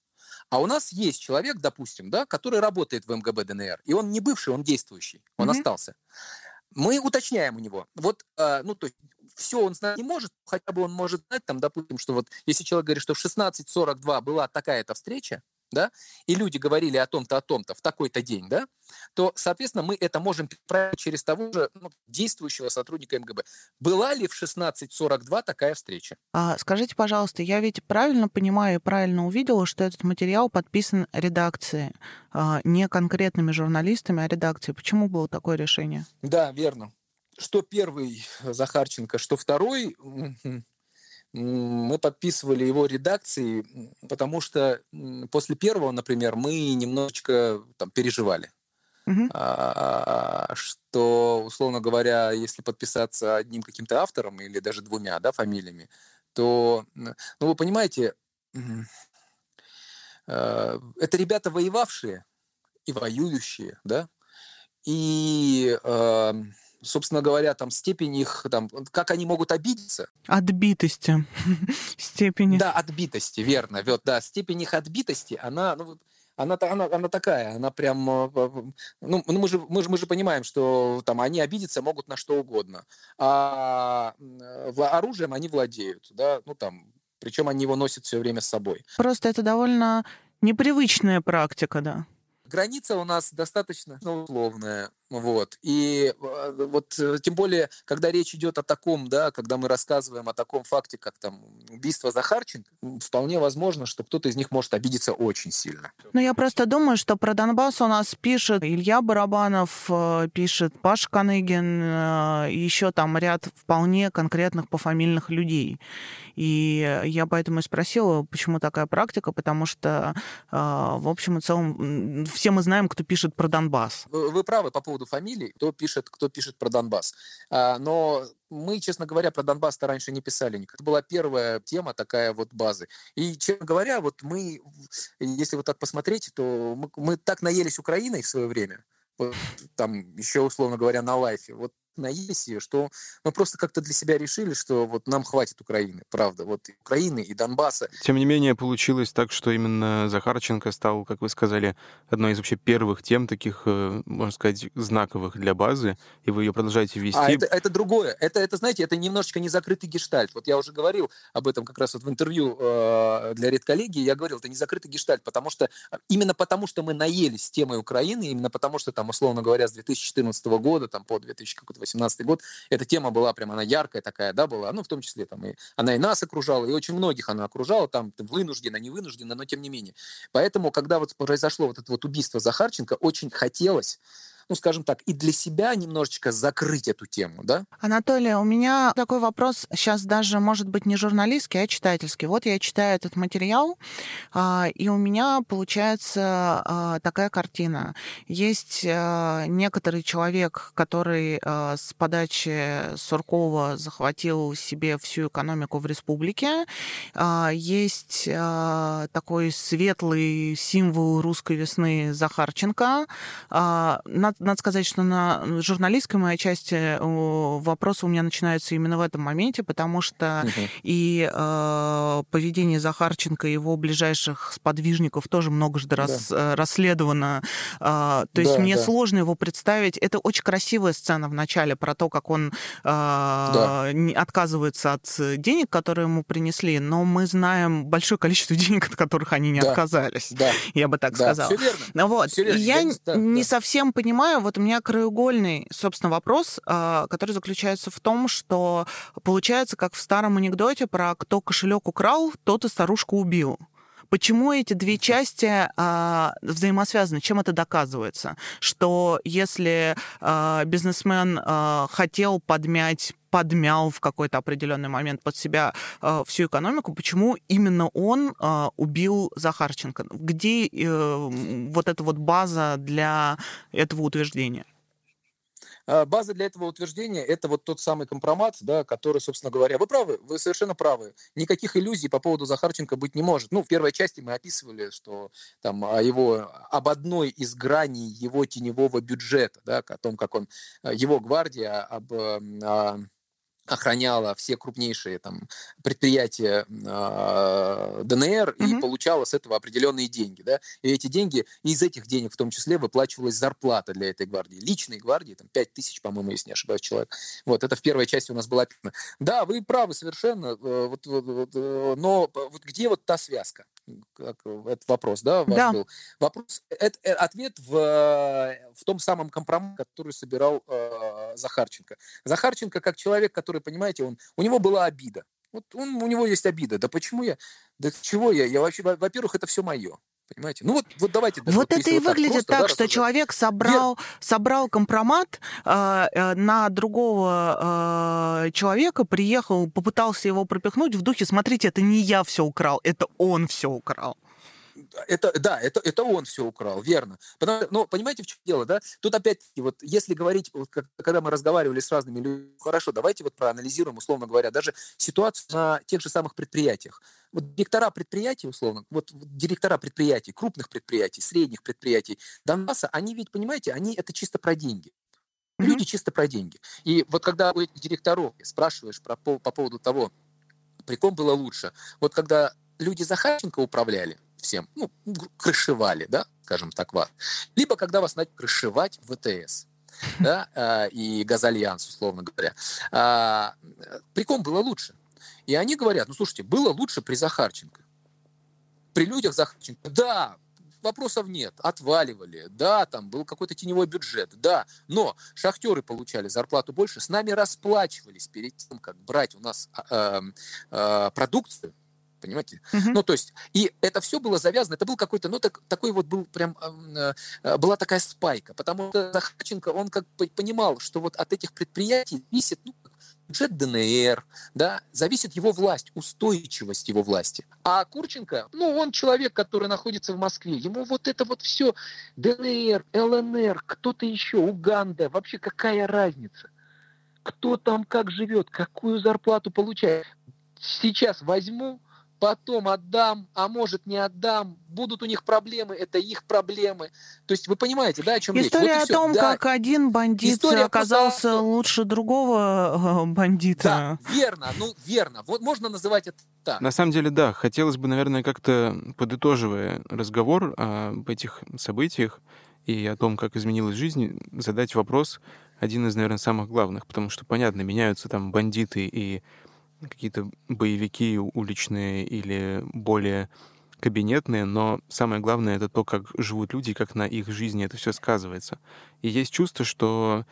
А у нас есть человек, допустим, да, который работает в МГБ ДНР, и он не бывший, он действующий, он mm-hmm. остался. Мы уточняем у него, вот, э, ну, то есть все он знать не может, хотя бы он может знать, там, допустим, что вот если человек говорит, что в 16.42 была такая-то встреча, да, и люди говорили о том-то, о том-то в такой-то день, да, то, соответственно, мы это можем переправить через того же ну, действующего сотрудника МГБ. Была ли в 16.42 такая встреча? А, скажите, пожалуйста, я ведь правильно понимаю и правильно увидела, что этот материал подписан редакцией, а, не конкретными журналистами, а редакцией. Почему было такое решение? Да, верно. Что первый Захарченко, что второй, мы подписывали его редакции, потому что после первого, например, мы немножечко там переживали. Uh-huh. А, что, условно говоря, если подписаться одним каким-то автором или даже двумя да, фамилиями, то, ну, вы понимаете, э, это ребята воевавшие и воюющие, да, и собственно говоря, там степень их, там, как они могут обидеться. Отбитости. [laughs] Степени. Да, отбитости, верно. Вот, да, степень их отбитости, она, ну, она, она, она такая, она прям, э, ну, мы же, мы, же, мы же понимаем, что там они обидеться могут на что угодно, а оружием они владеют, да, ну там, причем они его носят все время с собой. Просто это довольно непривычная практика, да. Граница у нас достаточно условная, вот. И э, вот э, тем более, когда речь идет о таком, да, когда мы рассказываем о таком факте, как там убийство Захарченко, вполне возможно, что кто-то из них может обидеться очень сильно. Ну, я просто думаю, что про Донбасс у нас пишет Илья Барабанов, э, пишет Паш Каныгин, еще там ряд вполне конкретных пофамильных людей. И я поэтому и спросила, почему такая практика, потому что, в общем и целом, все мы знаем, кто пишет про Донбасс. Вы, вы правы по поводу поводу фамилий, кто пишет, кто пишет про Донбасс. А, но мы, честно говоря, про Донбасс-то раньше не писали. Это была первая тема такая вот базы. И, честно говоря, вот мы, если вот так посмотреть, то мы, мы так наелись Украиной в свое время, там еще, условно говоря, на лайфе. Вот ее, что мы просто как-то для себя решили, что вот нам хватит Украины, правда, вот и Украины, и Донбасса. Тем не менее, получилось так, что именно Захарченко стал, как вы сказали, одной из вообще первых тем, таких, э, можно сказать, знаковых для базы, и вы ее продолжаете вести. А это, это другое. Это, это, знаете, это немножечко не закрытый гештальт. Вот я уже говорил об этом как раз вот в интервью э, для редколлегии, я говорил, это не закрытый гештальт, потому что именно потому, что мы наелись темой Украины, именно потому, что там, условно говоря, с 2014 года там, по 2000 18 год, эта тема была прям, она яркая такая, да, была, ну, в том числе там и она и нас окружала, и очень многих она окружала, там, вынуждена, не вынуждена, но тем не менее. Поэтому, когда вот произошло вот это вот убийство Захарченко, очень хотелось ну, скажем так, и для себя немножечко закрыть эту тему, да? Анатолий, у меня такой вопрос сейчас даже, может быть, не журналистский, а читательский. Вот я читаю этот материал, а, и у меня получается а, такая картина. Есть а, некоторый человек, который с подачи Суркова захватил себе всю экономику в республике. Есть такой светлый символ русской весны Захарченко. Надо сказать, что на журналистской моей части вопросы у меня начинаются именно в этом моменте, потому что угу. и э, поведение Захарченко и его ближайших сподвижников тоже многожды да. рас, э, расследовано. Э, то есть да, мне да. сложно его представить. Это очень красивая сцена в начале про то, как он э, да. отказывается от денег, которые ему принесли, но мы знаем большое количество [laughs] денег, от которых они не да. отказались. Да. Я бы так да. сказала. Все верно. Вот. Все верно. Я, я да, не да. совсем понимаю, понимаю, вот у меня краеугольный, собственно, вопрос, а, который заключается в том, что получается, как в старом анекдоте про кто кошелек украл, тот и старушку убил. Почему эти две части а, взаимосвязаны? Чем это доказывается? Что если а, бизнесмен а, хотел подмять подмял в какой-то определенный момент под себя э, всю экономику, почему именно он э, убил Захарченко? Где э, вот эта вот база для этого утверждения? А, база для этого утверждения – это вот тот самый компромат, да, который, собственно говоря, вы правы, вы совершенно правы. Никаких иллюзий по поводу Захарченко быть не может. Ну, в первой части мы описывали, что там о его, об одной из граней его теневого бюджета, да, о том, как он, его гвардия, об, о, охраняла все крупнейшие там, предприятия э, ДНР mm-hmm. и получала с этого определенные деньги. Да? И эти деньги, из этих денег в том числе выплачивалась зарплата для этой гвардии. Личной гвардии, там 5 тысяч, по-моему, если не ошибаюсь, человек. Вот, это в первой части у нас было описано. Да, вы правы совершенно, э, вот, вот, вот, э, но вот где вот та связка? Как, этот вопрос, да, ваш да. был? Вопрос, это, э, ответ в, в том самом компромате, который собирал э, Захарченко. Захарченко как человек, который который, понимаете, он, у него была обида. Вот он, у него есть обида. Да почему я? Да чего я? Я вообще, во-первых, это все мое. Понимаете? Ну вот, вот давайте. Вот это и вот выглядит так, так да, что человек собрал, Вер... собрал компромат э, э, на другого э, человека, приехал, попытался его пропихнуть в духе, смотрите, это не я все украл, это он все украл это, да, это, это он все украл, верно. Потому, но понимаете, в чем дело, да? Тут опять-таки, вот если говорить, вот, как, когда мы разговаривали с разными людьми, хорошо, давайте вот проанализируем, условно говоря, даже ситуацию на тех же самых предприятиях. Вот директора предприятий, условно, вот, директора предприятий, крупных предприятий, средних предприятий Донбасса, они ведь, понимаете, они это чисто про деньги. Люди mm-hmm. чисто про деньги. И вот когда у этих директоров спрашиваешь про, по, по поводу того, при ком было лучше, вот когда люди Захарченко управляли, всем, ну, крышевали, да, скажем так, вас. Либо когда вас начали крышевать ВТС да, а, и Газальянс, условно говоря. А, при ком было лучше? И они говорят, ну, слушайте, было лучше при Захарченко. При людях Захарченко, да, вопросов нет, отваливали, да, там был какой-то теневой бюджет, да, но шахтеры получали зарплату больше, с нами расплачивались перед тем, как брать у нас э, э, продукцию, понимаете? Uh-huh. Ну, то есть, и это все было завязано, это был какой-то, ну, так, такой вот был прям, э, э, была такая спайка, потому что Захарченко, он как бы понимал, что вот от этих предприятий висит, ну, бюджет ДНР, да, зависит его власть, устойчивость его власти. А Курченко, ну, он человек, который находится в Москве, ему вот это вот все ДНР, ЛНР, кто-то еще, Уганда, вообще какая разница? Кто там как живет, какую зарплату получает? Сейчас возьму, потом отдам, а может не отдам, будут у них проблемы, это их проблемы. То есть вы понимаете, да, о чем История речь? Вот о том, да. как один бандит История оказался просто... лучше другого э, бандита. Да, верно, ну верно. Вот можно называть это так. На самом деле, да, хотелось бы, наверное, как-то подытоживая разговор об этих событиях и о том, как изменилась жизнь, задать вопрос, один из, наверное, самых главных, потому что, понятно, меняются там бандиты и какие-то боевики уличные или более кабинетные, но самое главное — это то, как живут люди, как на их жизни это все сказывается. И есть чувство, что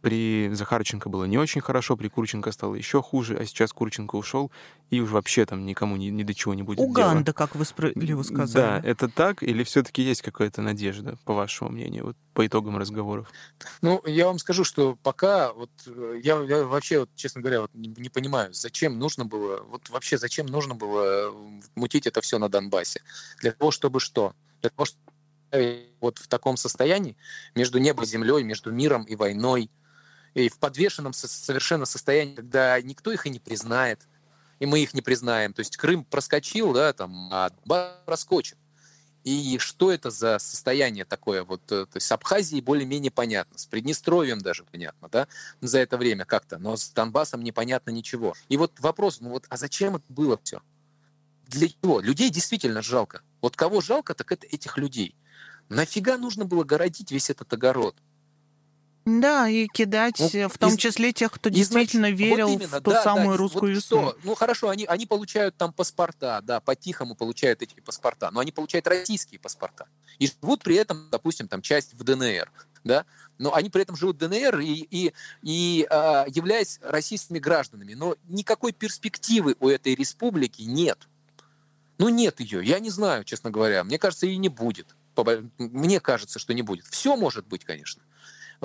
при Захарченко было не очень хорошо, при Курченко стало еще хуже, а сейчас Курченко ушел, и уж вообще там никому ни, ни до чего не будет Уганда, дела. как вы справедливо сказали. Да, это так, или все-таки есть какая-то надежда, по вашему мнению, вот по итогам разговоров? Ну, я вам скажу, что пока, вот э, я, я вообще, вот, честно говоря, вот, не, не понимаю, зачем нужно было, вот вообще зачем нужно было мутить это все на Донбассе? Для того, чтобы что? Для того, чтобы вот в таком состоянии между небом и землей, между миром и войной, и в подвешенном совершенно состоянии, когда никто их и не признает, и мы их не признаем. То есть Крым проскочил, да, там, а проскочит. И что это за состояние такое? Вот, э, то есть с Абхазией более-менее понятно, с Приднестровьем даже понятно, да, за это время как-то, но с Донбассом непонятно ничего. И вот вопрос, ну вот, а зачем это было все? Для чего? Людей действительно жалко. Вот кого жалко, так это этих людей. Нафига нужно было городить весь этот огород? Да, и кидать ну, в том из, числе тех, кто действительно значит, верил вот именно, в ту да, самую да, русскую вот весну. Что? Ну хорошо, они, они получают там паспорта, да, по-тихому получают эти паспорта, но они получают российские паспорта. И живут при этом, допустим, там часть в ДНР, да, но они при этом живут в ДНР и, и, и э, являясь российскими гражданами. Но никакой перспективы у этой республики нет. Ну нет ее, я не знаю, честно говоря. Мне кажется, и не будет. Мне кажется, что не будет. Все может быть, конечно.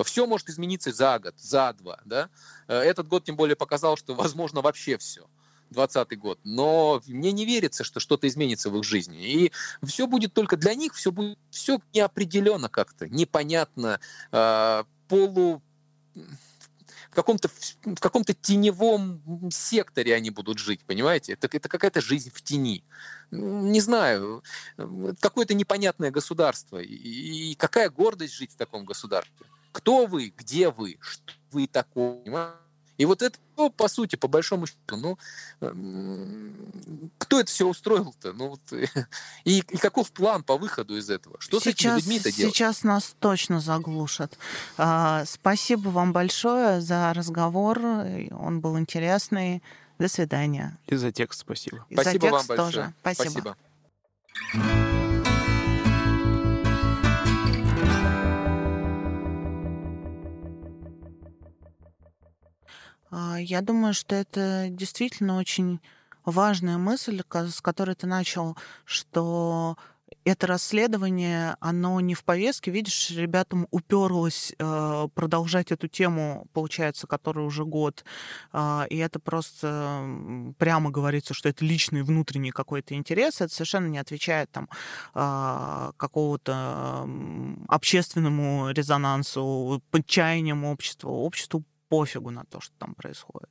Все может измениться за год, за два. Да? Э, этот год тем более показал, что возможно вообще все. 2020 год. Но мне не верится, что что-то изменится в их жизни. И все будет только для них, все будет все неопределенно как-то, непонятно, э, полу каком-то в каком-то теневом секторе они будут жить, понимаете? Это, это какая-то жизнь в тени. Не знаю, какое-то непонятное государство. И, и какая гордость жить в таком государстве? Кто вы, где вы, что вы такое, И вот это, ну, по сути, по большому счету, ну, кто это все устроил-то? Ну, вот, [laughs] и, и каков план по выходу из этого? Что сейчас, с этими людьми-то делать? Сейчас нас точно заглушат. А, спасибо вам большое за разговор. Он был интересный. До свидания. И за текст спасибо. И спасибо за текст вам большое. тоже. Спасибо. спасибо. Я думаю, что это действительно очень важная мысль, с которой ты начал, что это расследование, оно не в повестке. Видишь, ребятам уперлось э, продолжать эту тему, получается, которая уже год. Э, и это просто прямо говорится, что это личный внутренний какой-то интерес. Это совершенно не отвечает там э, какого-то общественному резонансу, подчаяниям общества. Обществу пофигу на то, что там происходит.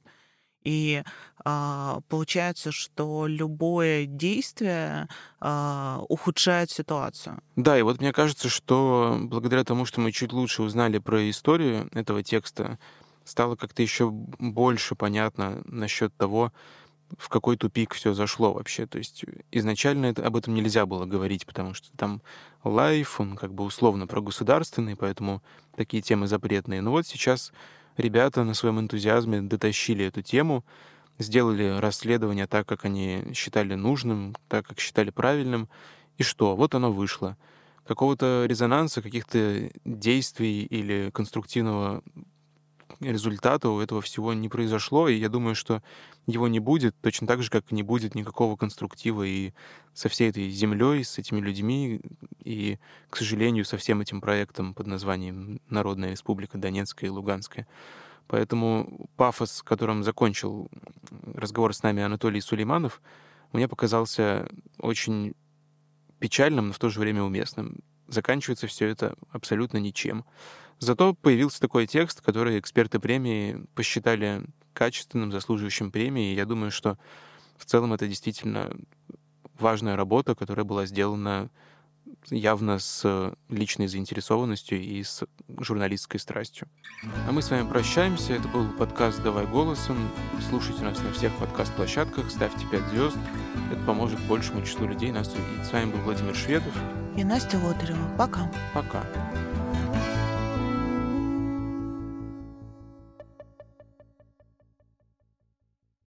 И а, получается, что любое действие а, ухудшает ситуацию. Да, и вот мне кажется, что благодаря тому, что мы чуть лучше узнали про историю этого текста, стало как-то еще больше понятно насчет того, в какой тупик все зашло вообще. То есть изначально это, об этом нельзя было говорить, потому что там лайф, он как бы условно про государственный, поэтому такие темы запретные. Но вот сейчас ребята на своем энтузиазме дотащили эту тему, сделали расследование так, как они считали нужным, так, как считали правильным. И что? Вот оно вышло. Какого-то резонанса, каких-то действий или конструктивного результата у этого всего не произошло, и я думаю, что его не будет, точно так же, как не будет никакого конструктива и со всей этой землей, с этими людьми, и, к сожалению, со всем этим проектом под названием Народная Республика Донецкая и Луганская. Поэтому пафос, которым закончил разговор с нами Анатолий Сулейманов, мне показался очень печальным, но в то же время уместным. Заканчивается все это абсолютно ничем. Зато появился такой текст, который эксперты премии посчитали качественным, заслуживающим премии. И я думаю, что в целом это действительно важная работа, которая была сделана явно с личной заинтересованностью и с журналистской страстью. А мы с вами прощаемся. Это был подкаст «Давай голосом». Слушайте нас на всех подкаст-площадках, ставьте 5 звезд. Это поможет большему числу людей нас увидеть. С вами был Владимир Шведов. И Настя Лотарева. Пока. Пока.